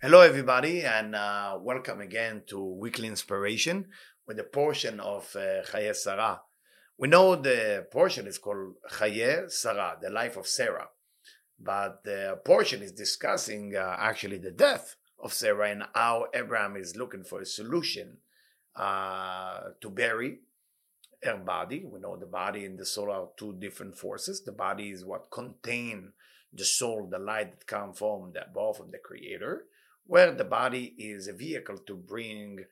Hello, everybody, and uh, welcome again to Weekly Inspiration with a portion of uh, Chaye Sarah. We know the portion is called Chaye Sarah, the life of Sarah, but the portion is discussing uh, actually the death of Sarah and how Abraham is looking for a solution uh, to bury her body. We know the body and the soul are two different forces. The body is what contain the soul, the light that come from the above from the Creator, where the body is a vehicle to bring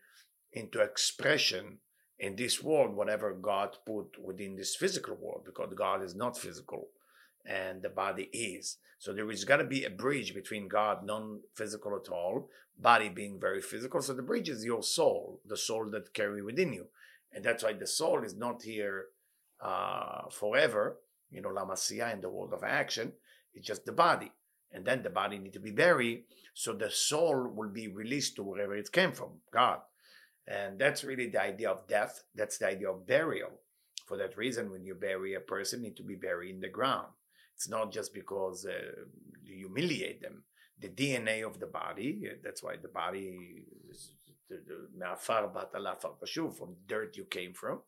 into expression in this world whatever God put within this physical world, because God is not physical and the body is. So there is got to be a bridge between God, non physical at all, body being very physical. So the bridge is your soul, the soul that carry within you. And that's why the soul is not here uh, forever, you know, Lamasia in the world of action. It's just the body. And then the body need to be buried. So the soul will be released to wherever it came from, God. And that's really the idea of death. That's the idea of burial. For that reason, when you bury a person, need to be buried in the ground. It's not just because uh, you humiliate them. The DNA of the body, that's why the body is from dirt you came from.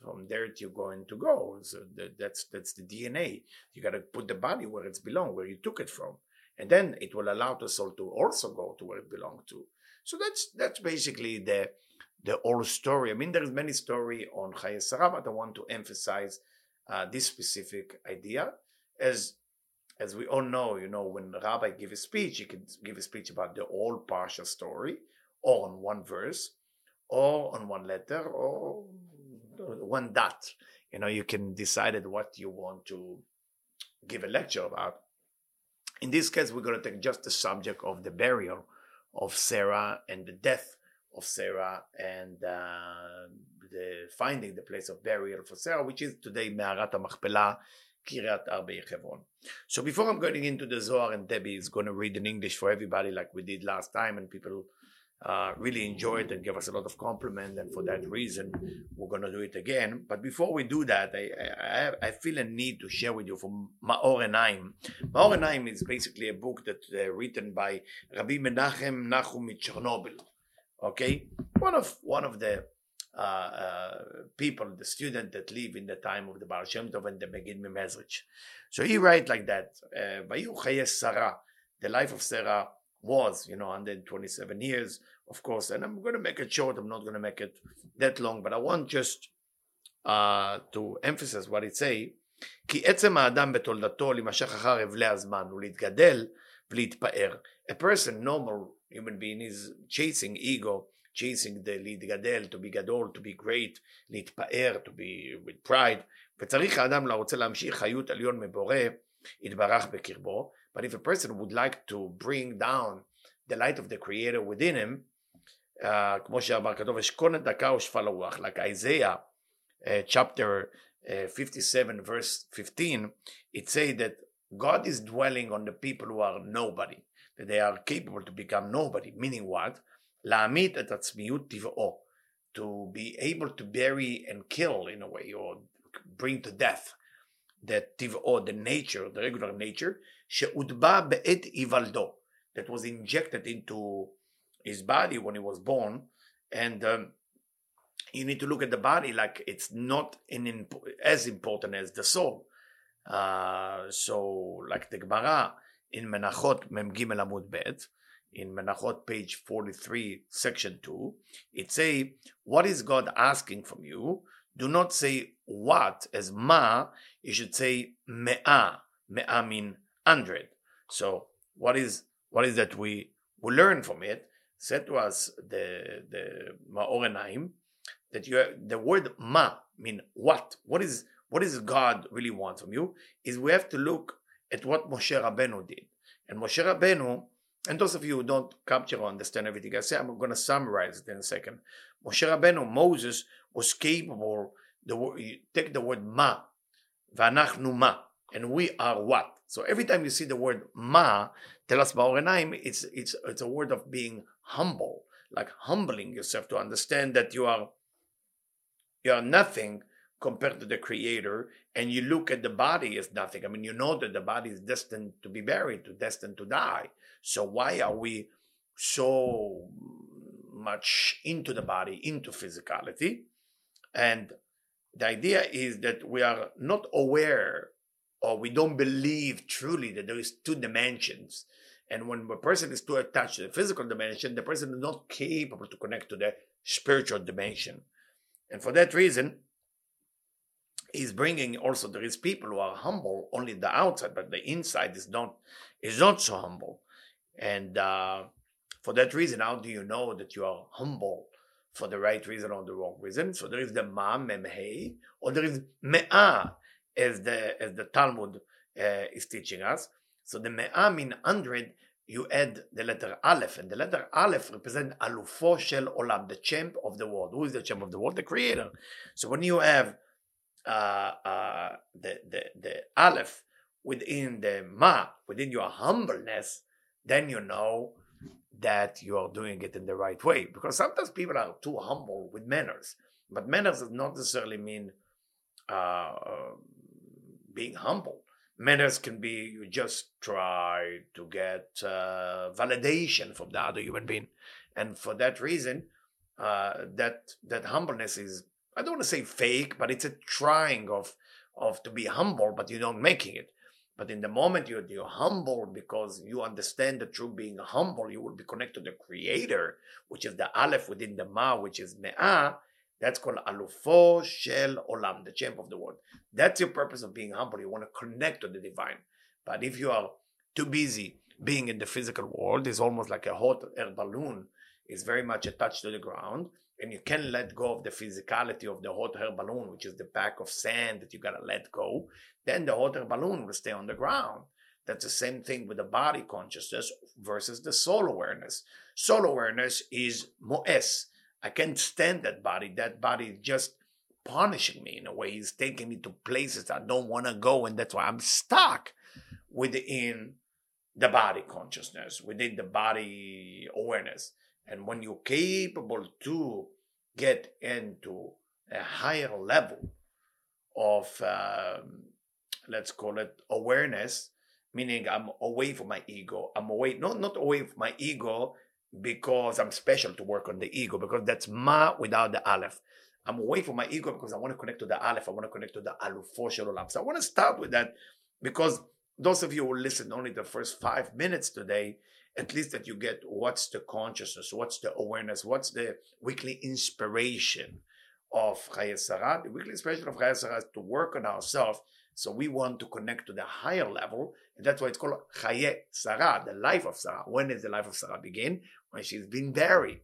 From dirt you're going to go. So that's that's the DNA. You got to put the body where it's belong, where you took it from, and then it will allow the soul to also go to where it belongs to. So that's that's basically the the whole story. I mean, there's many story on Chaye Sarah, but I want to emphasize uh, this specific idea. As as we all know, you know, when rabbi give a speech, he can give a speech about the whole partial story, or on one verse, or on one letter, or one dot. You know, you can decide what you want to give a lecture about. In this case, we're going to take just the subject of the burial of Sarah and the death of Sarah and uh, the finding the place of burial for Sarah, which is today Me'arat HaMachpelah, Kiryat Arba Hebron. So before I'm going into the Zohar and Debbie is going to read in English for everybody like we did last time and people uh, really enjoyed and gave us a lot of compliment and for that reason we're going to do it again. But before we do that I, I, I feel a need to share with you from Maor Enaim Maor Enaim is basically a book that uh, written by Rabbi Menachem Nachum Chernobyl okay? One of one of the uh, uh, people, the student that live in the time of the Baal Shem Tov and the Megid Mimezrich. So he write like that, uh, Sarah, the life of Sarah was, you know, 127 years, of course. And I'm going to make it short. I'm not going to make it that long, but I want just uh, to emphasize what it say. כי עצם האדם בתולדתו להימשך אחר אבלי הזמן ולהתגדל ולהתפאר. A person, normal human being, is chasing ego, chasing the להתגדל, to be גדול, to be great, להתפאר, to be with pride, וצריך האדם לרוצה להמשיך חיות עליון מבורא, יתברך בקרבו, but if a person would like to bring down the light of the creator within him, uh, כמו שאמר כתוב, אשכונת דקה ושפל הרוח, like Isaiah uh, chapter uh, 57 verse 15, it say that God is dwelling on the people who are nobody, that they are capable to become nobody, meaning what? להעמיד את עצמיות טבעו, to be able to bury and kill in a way, or bring to death the טבעו, the nature, the regular nature, שהוטבע בעת היוולדו, that was injected into his body when he was born, and um, you need to look at the body like it's not in, as important as the soul. Uh, so, like the Gemara in Menachot Mem Gimel Amud Bet, in Menachot page 43, section 2, it say, What is God asking from you? Do not say what as ma, you should say me'ah. Me'ah mean hundred. So what is what is that we we learn from it? Said to us the the Maor Enaim that you the word ma mean what? What is what is God really want from you? Is we have to look at what Moshe Rabbeinu did. And Moshe Rabbeinu and those of you who don't capture or understand everything I say, I'm going to summarize it in a second. Moshe Rabbeinu, Moses, was capable, the take the word ma, v'anachnu ma, and we are what? So every time you see the word ma, tell us Maor Enaim, it's, it's, it's a word of being humble, like humbling yourself to understand that you are, you are nothing compared to the creator and you look at the body as nothing i mean you know that the body is destined to be buried to destined to die so why are we so much into the body, into physicality. And the idea is that we are not aware or we don't believe truly that there is two dimensions. And when a person is too attached to the physical dimension, the person is not capable to connect to the spiritual dimension. And for that reason, he's bringing also there is people who are humble only the outside, but the inside is not is not so humble. And uh, for that reason, how do you know that you are humble for the right reason or the wrong reason? So there is the ma memhei, or there is me'ah, as the as the Talmud uh, is teaching us. So the me'ah mean hundred. You add the letter aleph, and the letter aleph represents alufo shel olam, the champ of the world. Who is the champ of the world? The creator. So when you have uh, uh, the, the the aleph within the ma, within your humbleness, then you know that you are doing it in the right way. Because sometimes people are too humble with manners, but manners does not necessarily mean uh, being humble. Manners can be you just try to get uh, validation from the other human being, and for that reason, uh, that that humbleness is I don't want to say fake, but it's a trying of of to be humble, but you're not making it. But in the moment you're, you're humble because you understand that through being humble, you will be connected to the creator, which is the Aleph within the Ma, which is Me'ah. That's called Alufo Shel Olam, the champ of the world. That's your purpose of being humble. You want to connect to the divine. But if you are too busy being in the physical world, it's almost like a hot air balloon, is very much attached to the ground and you can let go of the physicality of the hot air balloon, which is the pack of sand that you gotta let go, then the hot air balloon will stay on the ground. That's the same thing with the body consciousness versus the soul awareness. Soul awareness is mo'es. I can't stand that body. That body is just punishing me in a way. He's taking me to places I don't want to go, and that's why I'm stuck within the body consciousness, within the body awareness. And when you're capable to get into a higher level of, um, let's call it awareness, meaning I'm away from my ego. I'm away, not, not away from my ego because I'm special to work on the ego, because that's ma without the aleph. I'm away from my ego because I want to connect to the aleph. I want to connect to the alufo olam. So I want to start with that because those of you who listen only the first five minutes today, at least that you get what's the consciousness, what's the awareness, what's the weekly inspiration of Chayei Sarah. The weekly inspiration of Chayei Sarah is to work on ourselves. So we want to connect to the higher level, and that's why it's called Chayei Sarah, the life of Sarah. When does the life of Sarah begin? When she's been buried.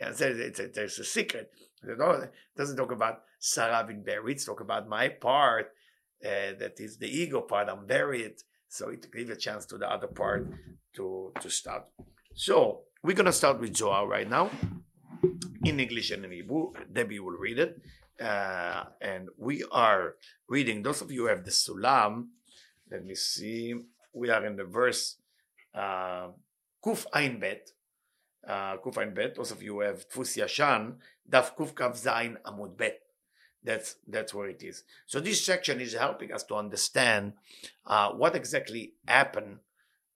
Yeah, so it's a, there's a secret. It doesn't talk about Sarah being buried. It's talk about my part, uh, that is the ego part. I'm buried so it gives a chance to the other part to, to start. So we're to start with Zohar right now in English and in Hebrew. Debbie will read it. Uh, and we are reading, those of you who have the Sulam, let me see, we are in the verse uh, Kuf Ayin Bet. Uh, Kuf Ayin Bet, those of you who have Tfus Yashan, Daf Kuf Kav Zain Amud Bet. That's that's where it is. So this section is helping us to understand uh, what exactly happened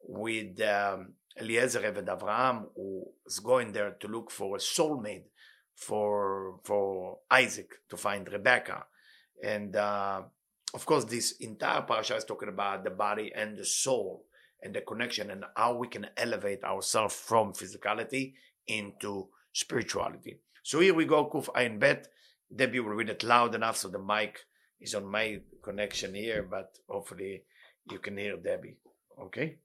with um, Eliezer Eved Avraham, who is going there to look for a soulmate for for Isaac to find Rebecca, and uh, of course this entire parasha is talking about the body and the soul and the connection and how we can elevate ourselves from physicality into spirituality. So here we go, Kuf Ayin Bet. Debbie will read it loud enough so the mic is on my connection here, but hopefully you can hear Debbie. Okay?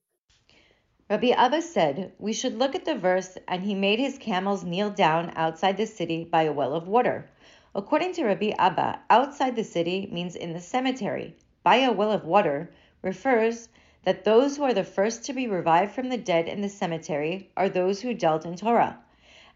Rabbi Abba said, We should look at the verse, and he made his camels kneel down outside the city by a well of water. According to Rabbi Abba, outside the city means in the cemetery. By a well of water refers that those who are the first to be revived from the dead in the cemetery are those who dealt in Torah.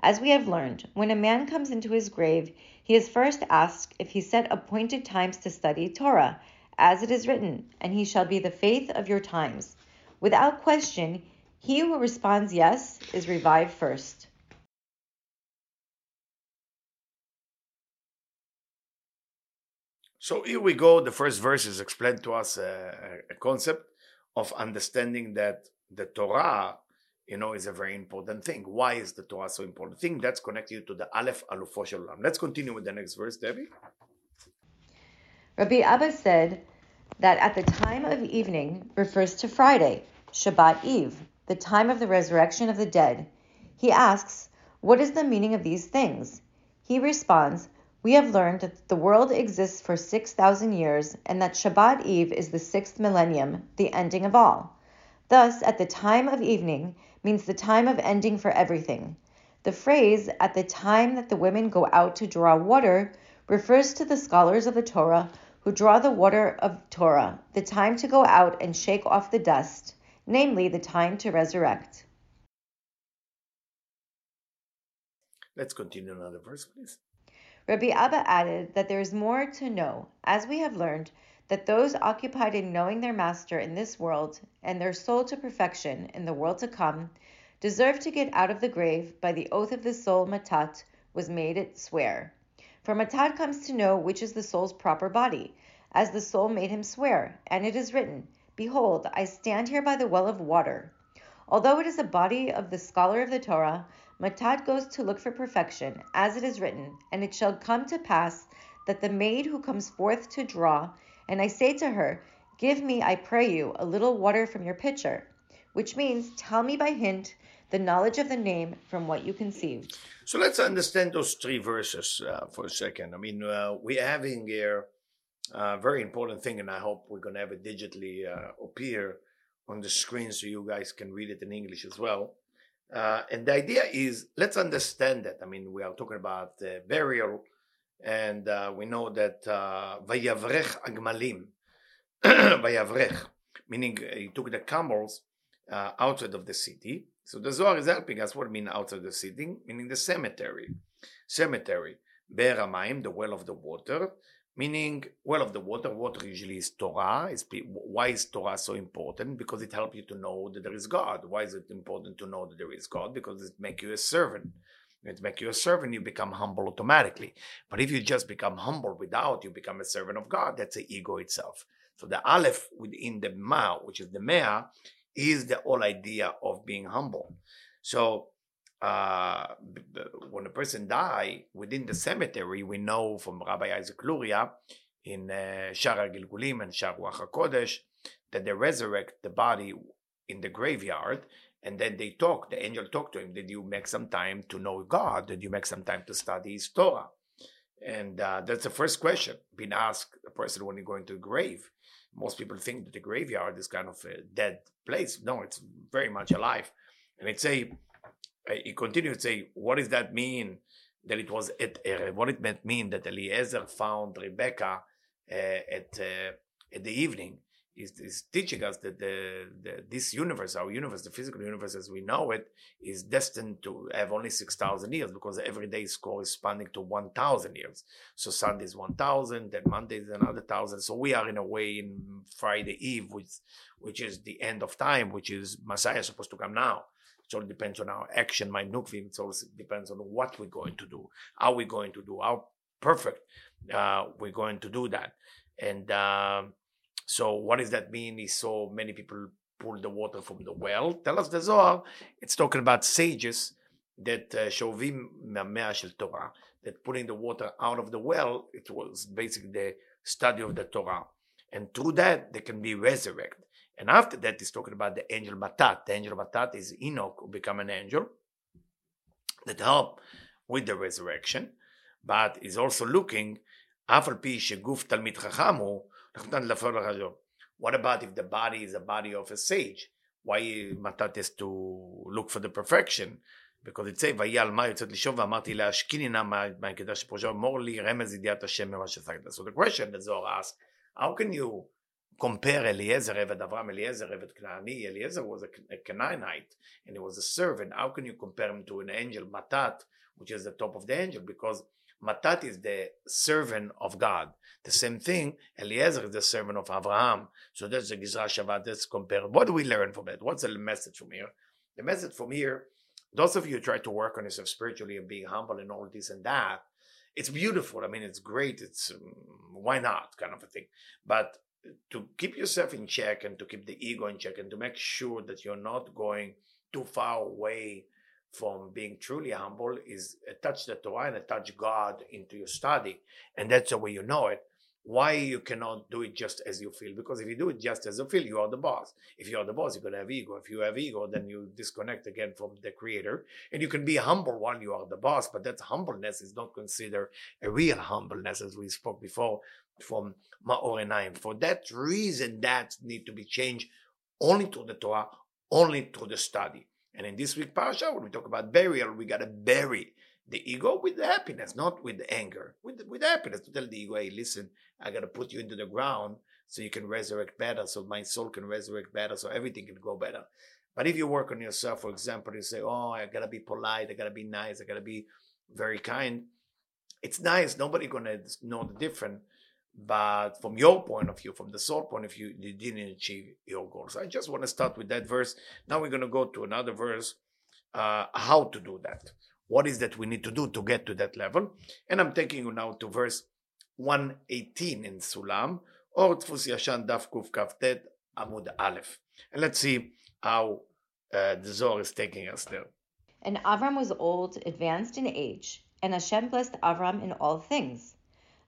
As we have learned, when a man comes into his grave, he is first asked if he set appointed times to study Torah, as it is written, and he shall be the faith of your times. Without question, he who responds yes is revived first. So here we go. The first verse is explained to us uh, a, a concept of understanding that the Torah you know, is a very important thing. Why is the Torah so important thing? That's connected to the Aleph Alufo Shel Olam. Let's continue with the next verse, Debbie. Rabbi Abba said that at the time of evening refers to Friday, Shabbat Eve, the time of the resurrection of the dead. He asks, What is the meaning of these things? He responds, We have learned that the world exists for 6,000 years and that Shabbat Eve is the sixth millennium, the ending of all. Thus, at the time of evening means the time of ending for everything. The phrase, at the time that the women go out to draw water, refers to the scholars of the Torah who draw the water of Torah, the time to go out and shake off the dust, namely the time to resurrect. Let's continue another verse, please. Rabbi Abba added that there is more to know, as we have learned that those occupied in knowing their master in this world and their soul to perfection in the world to come deserve to get out of the grave by the oath of the soul Matat was made it swear. For Matat comes to know which is the soul's proper body, as the soul made him swear, and it is written, Behold, I stand here by the well of water. Although it is a body of the scholar of the Torah, Matat goes to look for perfection, as it is written, And it shall come to pass that the maid who comes forth to draw, and I say to her, Give me, I pray you, a little water from your pitcher, which means, Tell me by hint the knowledge of the name from what you conceived. So let's understand those three verses uh, for a second. I mean, uh, we're having here a very important thing, and I hope we're going to have it digitally uh, appear on the screen so you guys can read it in English as well. Uh, and the idea is let's understand that. I mean, we are talking about burial, and uh, we know that uh, Vayavrech Agmalim, Vayavrech, meaning he took the camels outside of the city so the Zohar is helping us. What mean outside the city? Meaning the cemetery. Cemetery. Be'er Hamayim, the well of the water. Meaning, well of the water, water usually is Torah. Is, why is Torah so important? Because it helps you to know that there is God. Why is it important to know that there is God? Because it makes you a servant. It makes you a servant, you become humble automatically. But if you just become humble without, you become a servant of God. That's the ego itself. So the Aleph within the Ma, which is the Mea, is the whole idea of being humble. So uh, when a person die within the cemetery, we know from Rabbi Isaac Luria in uh, Shara Gilgulim and Shar HaKodesh that they resurrect the body in the graveyard and then they talk, the angel talk to him, did you make some time to know God? Did you make some time to study his Torah? And uh, that's the first question being asked a person when you go into the grave most people think that the graveyard is kind of a dead place. No, it's very much alive. And it say, it continues to say, what does that mean? That it was at uh, what it meant mean that Eliezer found Rebecca uh, at uh, at the evening is, is teaching us that the, the, this universe, our universe, the physical universe as we know it, is destined to have only 6,000 years because every day is corresponding to 1,000 years. So Sunday is 1,000, then Monday is another 1,000. So we are in a way in Friday Eve, which, which is the end of time, which is Messiah is supposed to come now. It all depends on our action, my nukvim. It also depends on what we're going to do, how we're going to do, how perfect uh, we're going to do that. And, uh, so what does that mean? He saw many people pull the water from the well. Tell us the Zohar. It's talking about sages that uh, shovim uh, shel Torah, that putting the water out of the well, it was basically the study of the Torah. And through that, they can be resurrected. And after that, he's talking about the angel Matat. The angel Matat is Enoch, who become an angel that help with the resurrection, but is also looking, אף על פי שגוף תלמיד חכם הוא, what about if the body is a body of a sage? Why matat is to look for the perfection? Because it say, ויהי על מה יוצאת לשאוב ואמרתי להשקיני נא מהקדש שפרושו אמור לי רמז ידיעת השם ממה ששגת. So the question that Zohar asks, how can you compare Eliezer, Eved Avram, Eliezer, Eved Knaani? Eliezer was a, a Canaanite and he was a servant. How can you compare him to an angel, Matat, which is the top of the angel? Because Matat is the servant of God. The same thing, Eliezer is the servant of Abraham. So that's the Gezera Shava. Let's compare. What do we learn from it? What's the message from here? The message from here, those of you who try to work on yourself spiritually and being humble and all this and that, it's beautiful. I mean, it's great. It's um, why not kind of a thing. But to keep yourself in check and to keep the ego in check and to make sure that you're not going too far away from being truly humble is attach the Torah and touch God into your study. And that's the way you know it. Why you cannot do it just as you feel? Because if you do it just as you feel, you are the boss. If you are the boss, you're gonna have ego. If you have ego, then you disconnect again from the creator. And you can be humble while you are the boss, but that humbleness is not considered a real humbleness, as we spoke before from Maor Einayim. For that reason, that need to be changed only through the Torah, only through the study. And in this week parasha, when we talk about burial, we gotta bury the ego with the happiness, not with the anger, with with happiness to tell the ego, hey, listen, I gotta put you into the ground so you can resurrect better, so my soul can resurrect better, so everything can go better. But if you work on yourself, for example, you say, oh, I gotta be polite, I gotta be nice, I gotta be very kind. It's nice. Nobody gonna know the difference. But from your point of view, from the soul point of view, you didn't achieve your goals. I just want to start with that verse. Now we're going to go to another verse. Uh, how to do that? What is that we need to do to get to that level? And I'm taking you now to verse 118 in Sulam, or Tfus Yashan Daf Kuf Kaftet Amud Aleph. And let's see how uh, the Zohar is taking us there. And Avram was old, advanced in age, and Hashem blessed Avram in all things.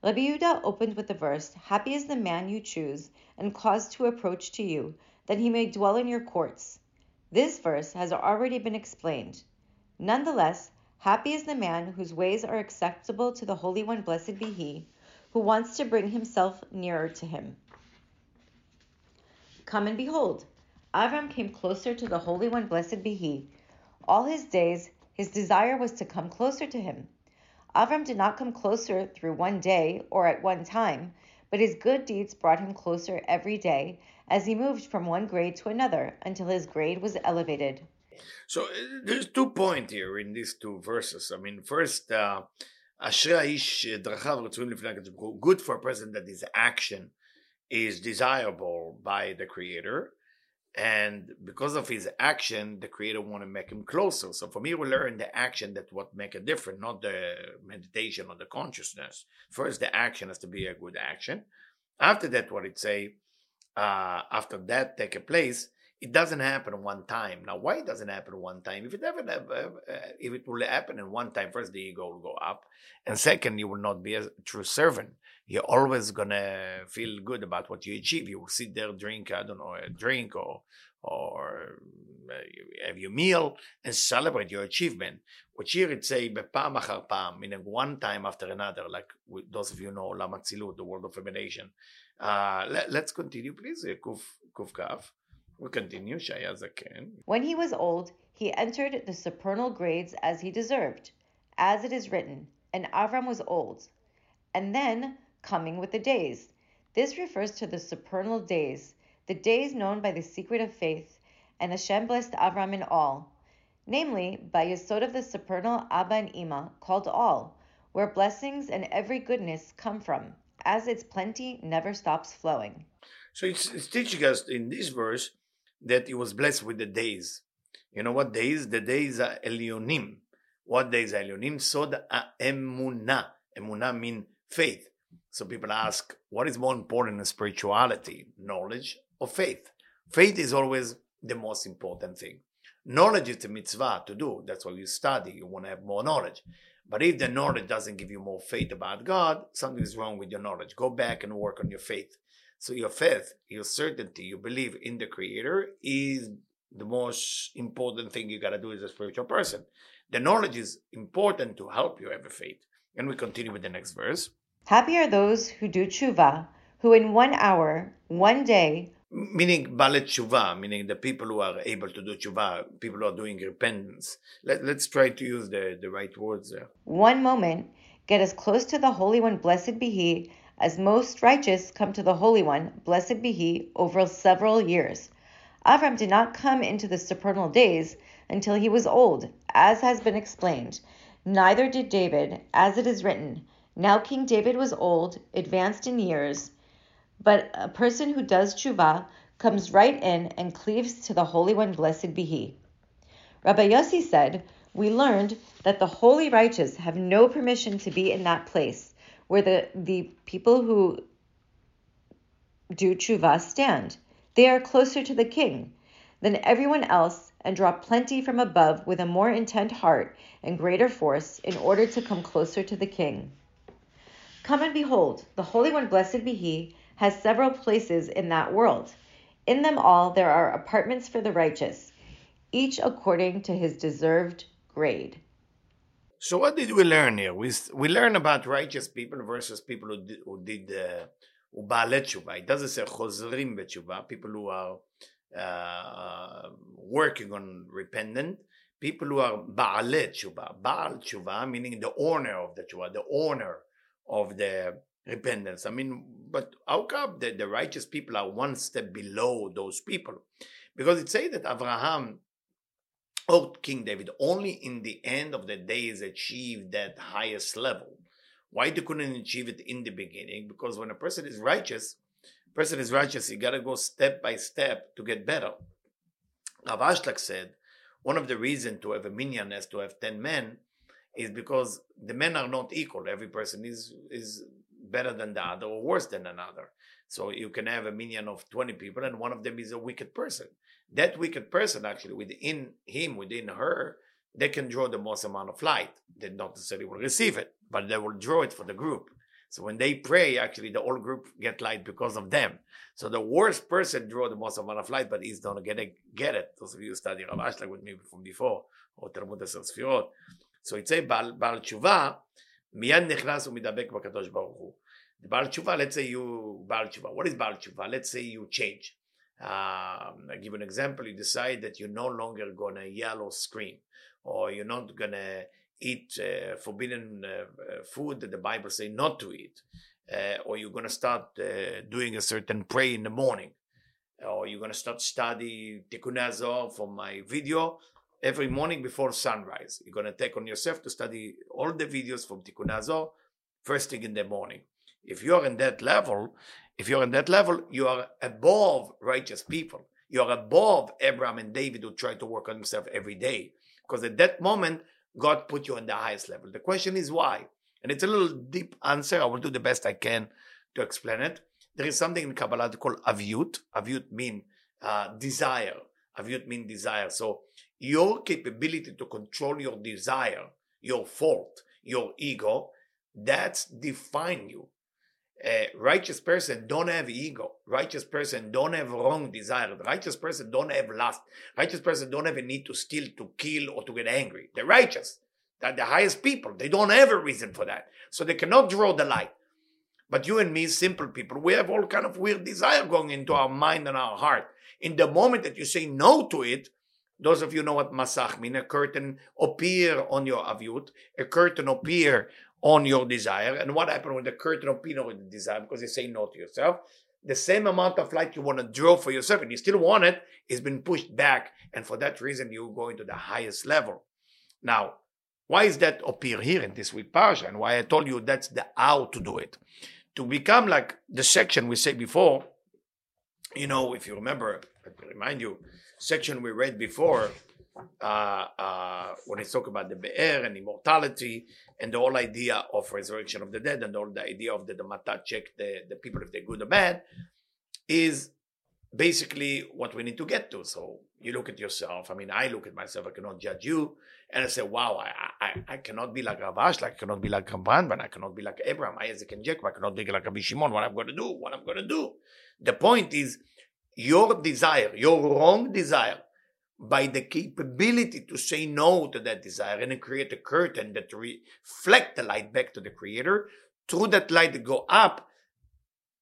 Rabbi Yehuda opened with the verse, Happy is the man you choose and cause to approach to you, that he may dwell in your courts. This verse has already been explained. Nonetheless, happy is the man whose ways are acceptable to the Holy One, blessed be he, who wants to bring himself nearer to him. Come and behold, Avram came closer to the Holy One, blessed be he. All his days, his desire was to come closer to him. Avram did not come closer through one day or at one time, but his good deeds brought him closer every day as he moved from one grade to another until his grade was elevated. So uh, there's two points here in these two verses. I mean, first, uh, good for a person that his action is desirable by the Creator, and because of his action the creator want to make him closer. So for me we learn the action that what make a difference not the meditation or the consciousness. First the action has to be a good action. After that what it say uh, after that take a place it doesn't happen one time now why it doesn't happen one time if it ever uh, if it will happen in one time first the ego will go up and second you will not be a true servant you're always gonna feel good about what you achieve. You will sit there, drink, I don't know, a drink or or uh, have your meal and celebrate your achievement. Which here it say בפעם אחר פעם, meaning one time after another, like those of you know עולם אצילות, the world of emanation. Uh, let, us continue, please. קוף כף. We continue, Shaya Zaken. When he was old, he entered the supernal grades as he deserved, as it is written, and Avram was old. And then coming with the days. This refers to the supernal days, the days known by the secret of faith, and Hashem blessed Avram in all, namely by Yesod of the supernal Abba and Ima, called all, where blessings and every goodness come from, as its plenty never stops flowing. So it's, it's teaching us in this verse that he was blessed with the days. You know what days? The days are Elyonim. What days are Elyonim? Sod emunah. Emunah mean faith. So people ask, what is more important in spirituality, knowledge or faith? Faith is always the most important thing. Knowledge is a mitzvah to do. That's why you study. You want to have more knowledge. But if the knowledge doesn't give you more faith about God, something is wrong with your knowledge. Go back and work on your faith. So your faith, your certainty, you believe in the Creator is the most important thing you got to do as a spiritual person. The knowledge is important to help you have a faith. And we continue with the next verse. Happy are those who do tshuva, who in one hour, one day, meaning balet tshuva, meaning the people who are able to do tshuva, people who are doing repentance. Let, let's try to use the, the right words there. One moment, get as close to the Holy One, blessed be He, as most righteous come to the Holy One, blessed be He, over several years. Avram did not come into the supernal days until he was old, as has been explained. Neither did David, as it is written, now King David was old, advanced in years, but a person who does tshuva comes right in and cleaves to the Holy One, blessed be He. Rabbi Yossi said, We learned that the holy righteous have no permission to be in that place where the, the people who do tshuva stand. They are closer to the king than everyone else and draw plenty from above with a more intent heart and greater force in order to come closer to the king. Come and behold, the Holy One, blessed be He, has several places in that world. In them all there are apartments for the righteous, each according to his deserved grade. So what did we learn here? We we learn about righteous people versus people who did, who did uh, ובעלי תשובה. It doesn't say חוזרים בתשובה, people who are uh, working on repentant, people who are בעלי תשובה. בעל תשובה meaning the owner of the תשובה, the owner of the repentance. I mean, but how come the, the righteous people are one step below those people? Because it says that Abraham or King David only in the end of the days achieved that highest level. Why they couldn't achieve it in the beginning? Because when a person is righteous, person is righteous, you gotta go step by step to get better. Rav Ashlag said, one of the reasons to have a minyan is to have 10 men is because the men are not equal. Every person is is better than the other or worse than another. So you can have a minyan of 20 people and one of them is a wicked person That wicked person actually within him, within her, they can draw the most amount of light. They not necessarily will receive it, but they will draw it for the group. So when they pray, actually the whole group get light because of them. So the worst person draw the most amount of light, but he's not gonna get it. Those of you who study Rav Ashlag with me from before, or Talmud Asar Sfirot. So it's a בעל, בעל תשובה, מיד נכנס ומדבק בקדוש ברוך הוא. The בעל תשובה, let's say you, בעל תשובה. What is בעל תשובה? Let's say you change. Um, I give an example. You decide that you're no longer gonna yell or scream, or you're not gonna eat uh, forbidden uh, uh food that the Bible say not to eat, uh, or you're gonna start uh, doing a certain pray in the morning, or you're gonna start study Tikkunei Zohar from my video every morning before sunrise. You're gonna take on yourself to study all the videos from Tikkunei Zohar first thing in the morning. If you're in that level, if you're in that level, you are above righteous people. You are above Abraham and David who try to work on themselves every day. Because at that moment, God put you on the highest level. The question is why? And it's a little deep answer. I will do the best I can to explain it. There is something in Kabbalah called avyut. Avyut means uh, desire. Avyut means desire. So your capability to control your desire, your fault, your ego, that's define you a righteous person don't have ego. Righteous person don't have wrong desire. righteous person don't have lust. Righteous person don't have a need to steal, to kill, or to get angry. They're righteous. They're the highest people. They don't have a reason for that. So they cannot draw the light. But you and me, simple people, we have all kind of weird desire going into our mind and our heart. In the moment that you say no to it, those of you know what masach mean, a curtain appear on your avyut, a curtain appear on your desire. And what happened with the curtain of peanut with the desire? Because you say no to yourself. The same amount of light you want to draw for yourself and you still want it is been pushed back. And for that reason, you go into the highest level. Now, why is that appear here in this week parsha? And why I told you that's the how to do it. To become like the section we said before, you know, if you remember, me remind you, section we read before, uh, uh, when I talk about the Be'er and immortality and the whole idea of resurrection of the dead and all the idea of the, the Matat check the, the people if they're good or bad is basically what we need to get to. So you look at yourself. I mean, I look at myself. I cannot judge you, and I say, "Wow, I I, I cannot be like Rav Ashlag. I cannot be like Ramban, but I cannot be like Abraham, Isaac, and Jacob. I cannot be like Rabbi Shimon. What I'm going to do? What I'm going to do?" The point is, your desire, your wrong desire, by the capability to say no to that desire and create a curtain that reflect the light back to the creator. Through that light go up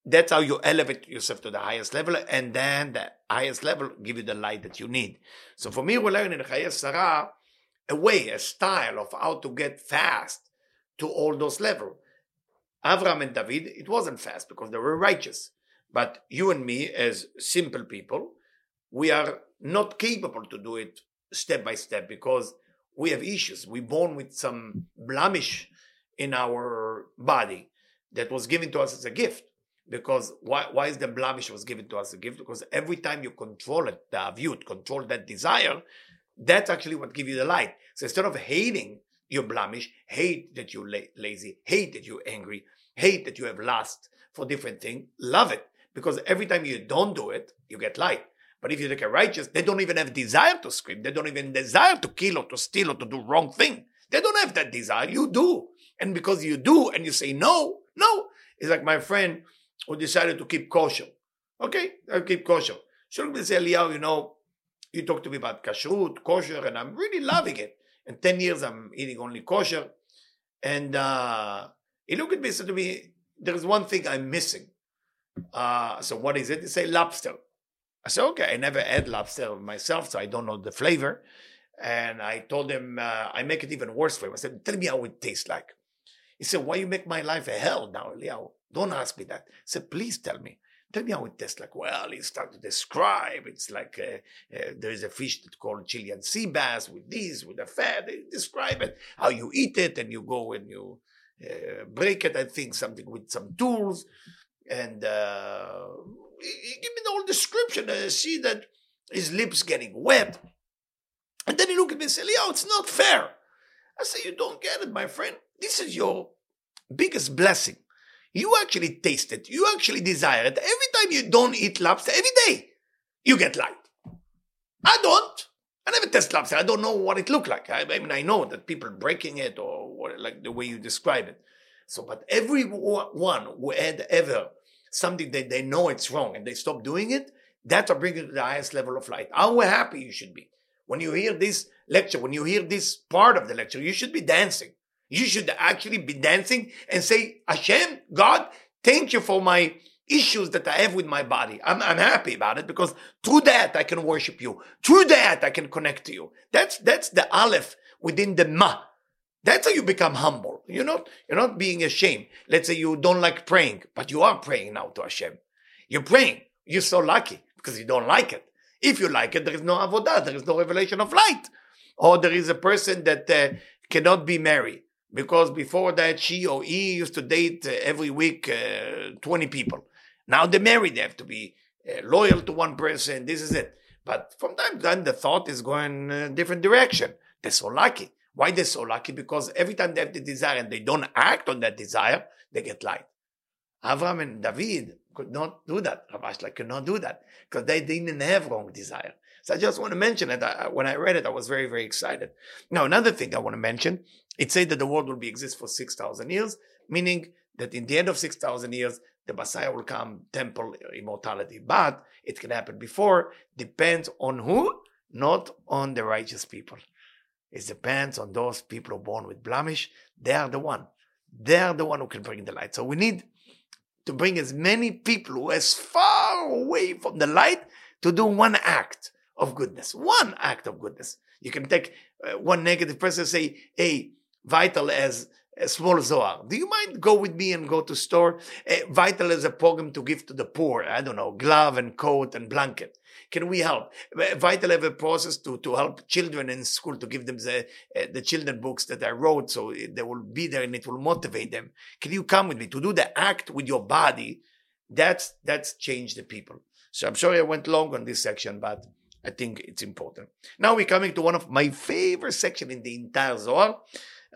that's how you elevate yourself to the highest level and then the highest level give you the light that you need. So for me we learn in Chayei Sarah a way a style of how to get fast to all those levels Avram and David it wasn't fast because they were righteous but you and me as simple people we are not capable to do it step by step because we have issues. We're born with some blemish in our body that was given to us as a gift. Because why, why is the blemish was given to us as a gift? Because every time you control it, the avyut, control that desire, that's actually what gives you the light. So instead of hating your blemish, hate that you're la- lazy, hate that you're angry, hate that you have lust for different things, love it. Because every time you don't do it, you get light. But if you take a righteous, they don't even have desire to scream. They don't even desire to kill or to steal or to do wrong thing. They don't have that desire. You do. And because you do and you say no, no. It's like my friend who decided to keep kosher. Okay, I keep kosher. So they say, Eliyahu, you know, you talk to me about kashrut, kosher, and I'm really loving it. In 10 years, I'm eating only kosher. And uh, he looked at me and said to me, there's one thing I'm missing. Uh, so what is it? He say lobster. I said, okay, I never had lobster myself, so I don't know the flavor. And I told him, uh, I make it even worse for him. I said, tell me how it tastes like. He said, why you make my life a hell now, Leo? Don't ask me that. I said, please tell me. Tell me how it tastes like. Well, he started to describe. It's like uh, uh, there is a fish that's called Chilean sea bass with this, with the fat. They describe it, how you eat it, and you go and you uh, break it. I think something with some tools. And gave me the whole description. And I see that his lips getting wet. And then he looked at me and said, Leo, it's not fair. I said, You don't get it, my friend. This is your biggest blessing. You actually taste it. You actually desire it. Every time you don't eat lobster, every day, you get light. I don't. I never test lobster. I don't know what it looked like. I, I mean, I know that people breaking it or what, like the way you describe it. So, but everyone who had ever something that they know it's wrong and they stop doing it, that's what brings you to the highest level of light. How happy you should be. When you hear this lecture, when you hear this part of the lecture, you should be dancing. You should actually be dancing and say, Hashem, God, thank you for my issues that I have with my body. I'm, I'm happy about it because through that I can worship you. Through that I can connect to you. That's, that's the aleph within the ma. That's how you become humble. You're not, you're not being ashamed. Let's say you don't like praying, but you are praying now to Hashem. You're praying. You're so lucky because you don't like it. If you like it, there is no avodah, there is no revelation of light. Or there is a person that uh, cannot be married because before that she or he used to date uh, every week uh, 20 people. Now they're married, they have to be uh, loyal to one person. This is it. But from time to time, the thought is going a different direction. They're so lucky. Why they're so lucky? Because every time they have the desire and they don't act on that desire, they get light. Avram and David could not do that. Rav could not do that because they didn't have wrong desire. So I just want to mention it. I, uh, when I read it, I was very, very excited. Now, another thing I want to mention, it said that the world will be exist for 6,000 years, meaning that in the end of 6,000 years, the Messiah will come, temple, immortality. But it can happen before, depends on who? Not on the righteous people. It depends on those people who are born with blemish. They are the one. They are the one who can bring the light. So we need to bring as many people who as far away from the light to do one act of goodness. One act of goodness. You can take uh, one negative person and say, hey, Vital as a small Zohar. Do you mind go with me and go to store? Uh, Vital as a program to give to the poor. I don't know, glove and coat and blanket. Can we help? Vital have a process to, to help children in school to give them the, uh, the children books that I wrote so they will be there and it will motivate them. Can you come with me to do the act with your body? That's, that's change the people. So I'm sorry I went long on this section, but I think it's important. Now we're coming to one of my favorite section in the entire Zohar.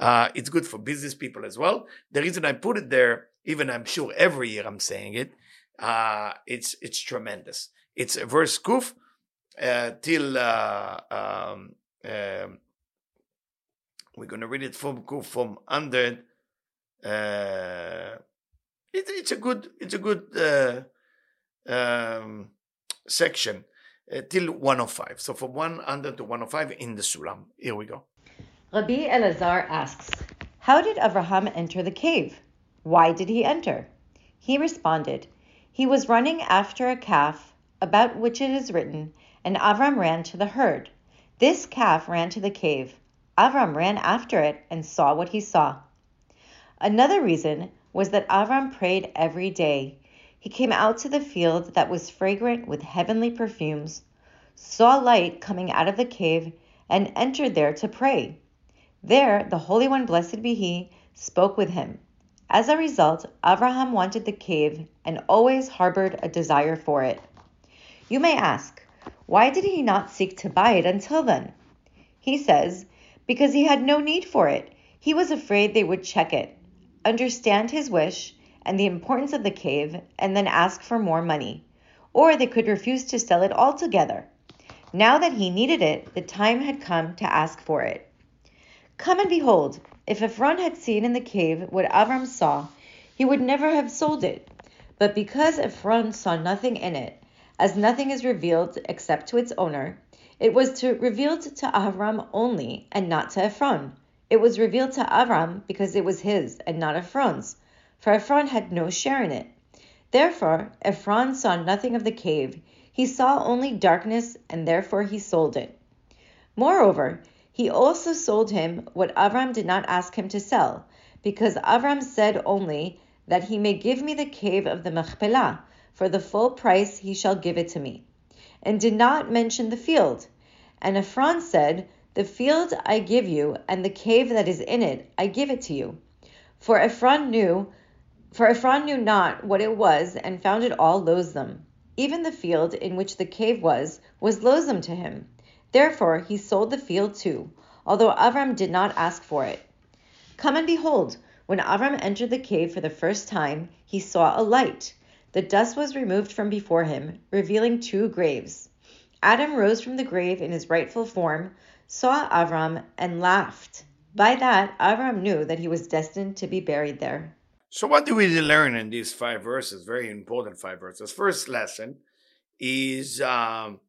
Uh, it's good for business people as well. The reason I put it there, even I'm sure every year I'm saying it, uh, it's it's tremendous. It's a verse kuf uh, till uh, um, um, we're to read it from kuf from under. Uh, it, it's a good it's a good uh, um, section till 105. So from 100 to 105 in the Sulam. Here we go. Rabbi Elazar asks, How did Avraham enter the cave? Why did he enter? He responded, He was running after a calf, about which it is written, and Avram ran to the herd. This calf ran to the cave. Avram ran after it and saw what he saw. Another reason was that Avram prayed every day. He came out to the field that was fragrant with heavenly perfumes, saw light coming out of the cave, and entered there to pray. There, the Holy One, blessed be He, spoke with him. As a result, Abraham wanted the cave and always harbored a desire for it. You may ask, why did he not seek to buy it until then? He says, because he had no need for it. He was afraid they would check it, understand his wish, and the importance of the cave and then ask for more money. or they could refuse to sell it altogether. Now that he needed it, the time had come to ask for it. Come and behold, if Ephron had seen in the cave what Avram saw, he would never have sold it. But because Ephron saw nothing in it, as nothing is revealed except to its owner, it was to, revealed to Avram only and not to Ephron. It was revealed to Avram because it was his and not Ephron's, for Ephron had no share in it. Therefore, Ephron saw nothing of the cave, he saw only darkness, and therefore he sold it. Moreover, he also sold him what Avram did not ask him to sell, because Avram said only that he may give me the cave of the Machpelah, for the full price he shall give it to me, and did not mention the field. And Ephron said, The field I give you, and the cave that is in it I give it to you. For Ephron knew for Ephron knew not what it was, and found it all loathsome. Even the field in which the cave was, was loathsome to him. Therefore he sold the field too, although Avram did not ask for it. Come and behold, when Avram entered the cave for the first time, he saw a light. The dust was removed from before him, revealing two graves. Adam rose from the grave in his rightful form, saw Avram, and laughed. By that, Avram knew that he was destined to be buried there. So, what do we learn in these five verses? Very important five verses. First lesson is um,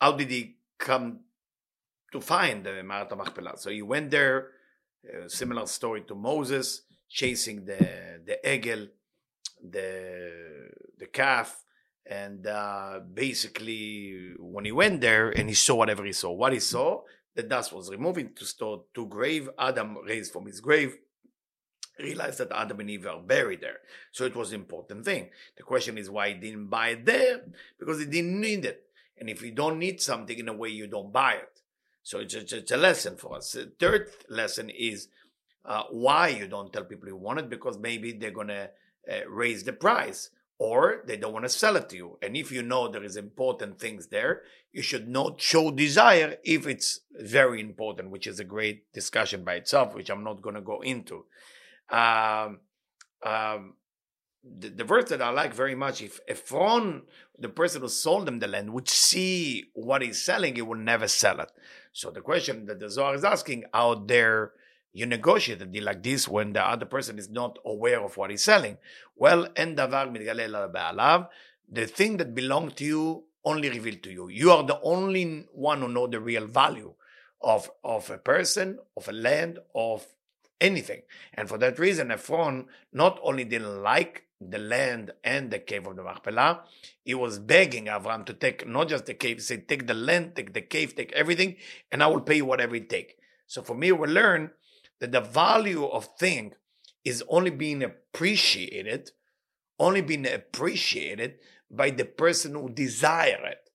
how did he come to find the Me'arat Machpelah? So he went there. similar story to Moses chasing the the egel, the the calf, and uh, basically when he went there and he saw whatever he saw, what he saw, the dust was removing to store to grave. Adam raised from his grave realized that Adam and Eve are buried there. So it was an important thing. The question is why he didn't buy it there? Because he didn't need it. And if you don't need something in a way, you don't buy it. So it's, it's, a lesson for us. The third lesson is uh, why you don't tell people you want it, because maybe they're going to uh, raise the price or they don't want to sell it to you. And if you know there is important things there, you should not show desire if it's very important, which is a great discussion by itself, which I'm not going to go into. Um, um, the, the, verse that I like very much, if Ephron, the person who sold him the land, would see what he's selling, he would never sell it. So the question that the Zohar is asking, out there, you negotiate a deal like this when the other person is not aware of what he's selling. Well, the thing that belongs to you only revealed to you. You are the only one who know the real value of, of a person, of a land, of anything. And for that reason, Ephron not only didn't like the land and the cave of the Machpelah, he was begging Avram to take not just the cave, say, take the land, take the cave, take everything, and I will pay you whatever it take. So for me, we learn that the value of thing is only being appreciated, only being appreciated by the person who desire it.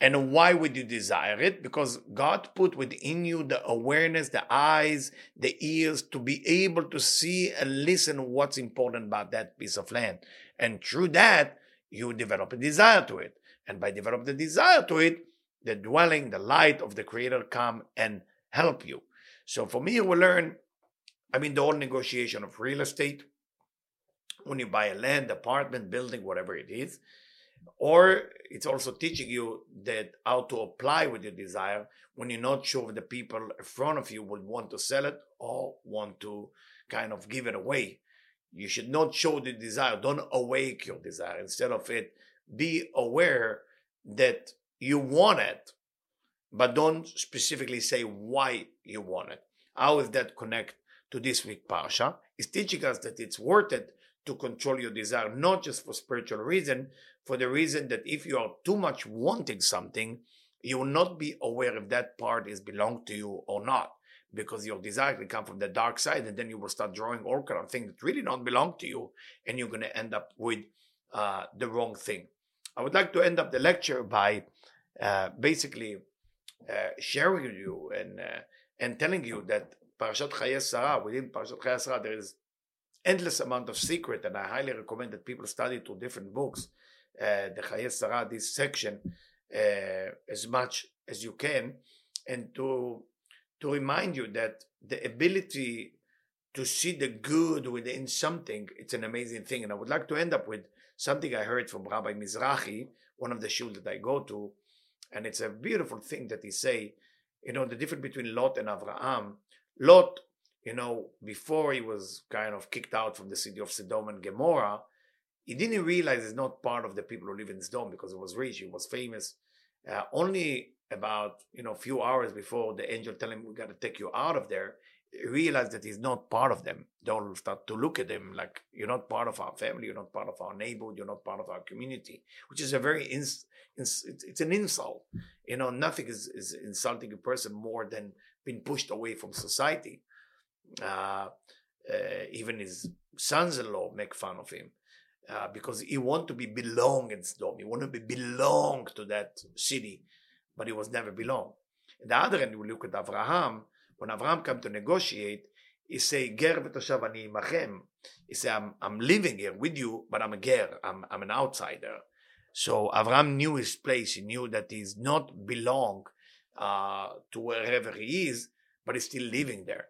And why would you desire it? Because God put within you the awareness, the eyes, the ears to be able to see and listen what's important about that piece of land. And through that, you develop a desire to it. And by developing the desire to it, the dwelling, the light of the Creator come and help you. So for me, we learn, I mean, the whole negotiation of real estate, when you buy a land, apartment, building, whatever it is, or it's also teaching you that how to apply with your desire when you're not sure if the people in front of you would want to sell it or want to kind of give it away. You should not show the desire. Don't awake your desire. Instead of it, be aware that you want it, but don't specifically say why you want it. how is that connect to this week parsha? It's teaching us that it's worth it to control your desire, not just for spiritual reason, for the reason that if you are too much wanting something, you will not be aware if that part is belong to you or not, because your desire will come from the dark side, and then you will start drawing kind of things that really don't belong to you, and you're going to end up with uh, the wrong thing. I would like to end up the lecture by uh, basically uh, sharing with you and uh, and telling you that Parashat Sarah, within Parashat Sarah, there is endless amount of secret, and I highly recommend that people study two different books, uh, the Chayei Sarah, this section, uh, as much as you can, and to to remind you that the ability to see the good within something, it's an amazing thing. And I would like to end up with something I heard from Rabbi Mizrahi, one of the shul that I go to, and it's a beautiful thing that he say, you know, the difference between Lot and Avraham. Lot, you know, before he was kind of kicked out from the city of Sodom and Gomorrah, he didn't realize he's not part of the people who live in Sodom because he was rich, he was famous. Uh, only about you know a few hours before the angel tell him we got to take you out of there, he realized that he's not part of them. Don't start to look at him like you're not part of our family, you're not part of our neighborhood, you're not part of our community, which is a very ins, ins it's, it's, an insult. You know, nothing is, is insulting a person more than being pushed away from society. Uh, uh, even his sons-in-law make fun of him. Uh, because he want to be belong in Sodom. He want to be belong to that city, but he was never belong. On the other hand, we look at Abraham. When Abraham come to negotiate, he say, "Ger v'toshav ani imachem." He say, I'm, "I'm living here with you, but I'm a ger. I'm, I'm an outsider." So Abraham knew his place. He knew that he's not belong uh, to wherever he is, but he's still living there.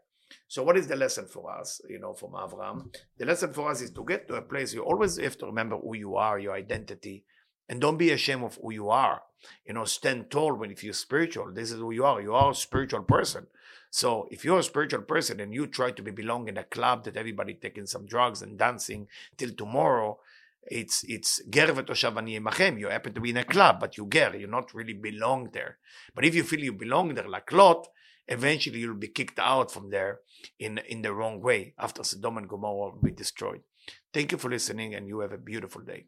So what is the lesson for us, you know, from Avram? The lesson for us is to get to a place you always have to remember who you are, your identity, and don't be ashamed of who you are. You know, stand tall when if you're spiritual. This is who you are. You are a spiritual person. So if you're a spiritual person and you try to be belong in a club that everybody taking some drugs and dancing till tomorrow, it's it's ger v'toshav. You happen to be in a club, but you ger. You're not really belong there. But if you feel you belong there, like Lot, eventually you'll be kicked out from there in in the wrong way after Sodom and Gomorrah will be destroyed. Thank you for listening, and you have a beautiful day.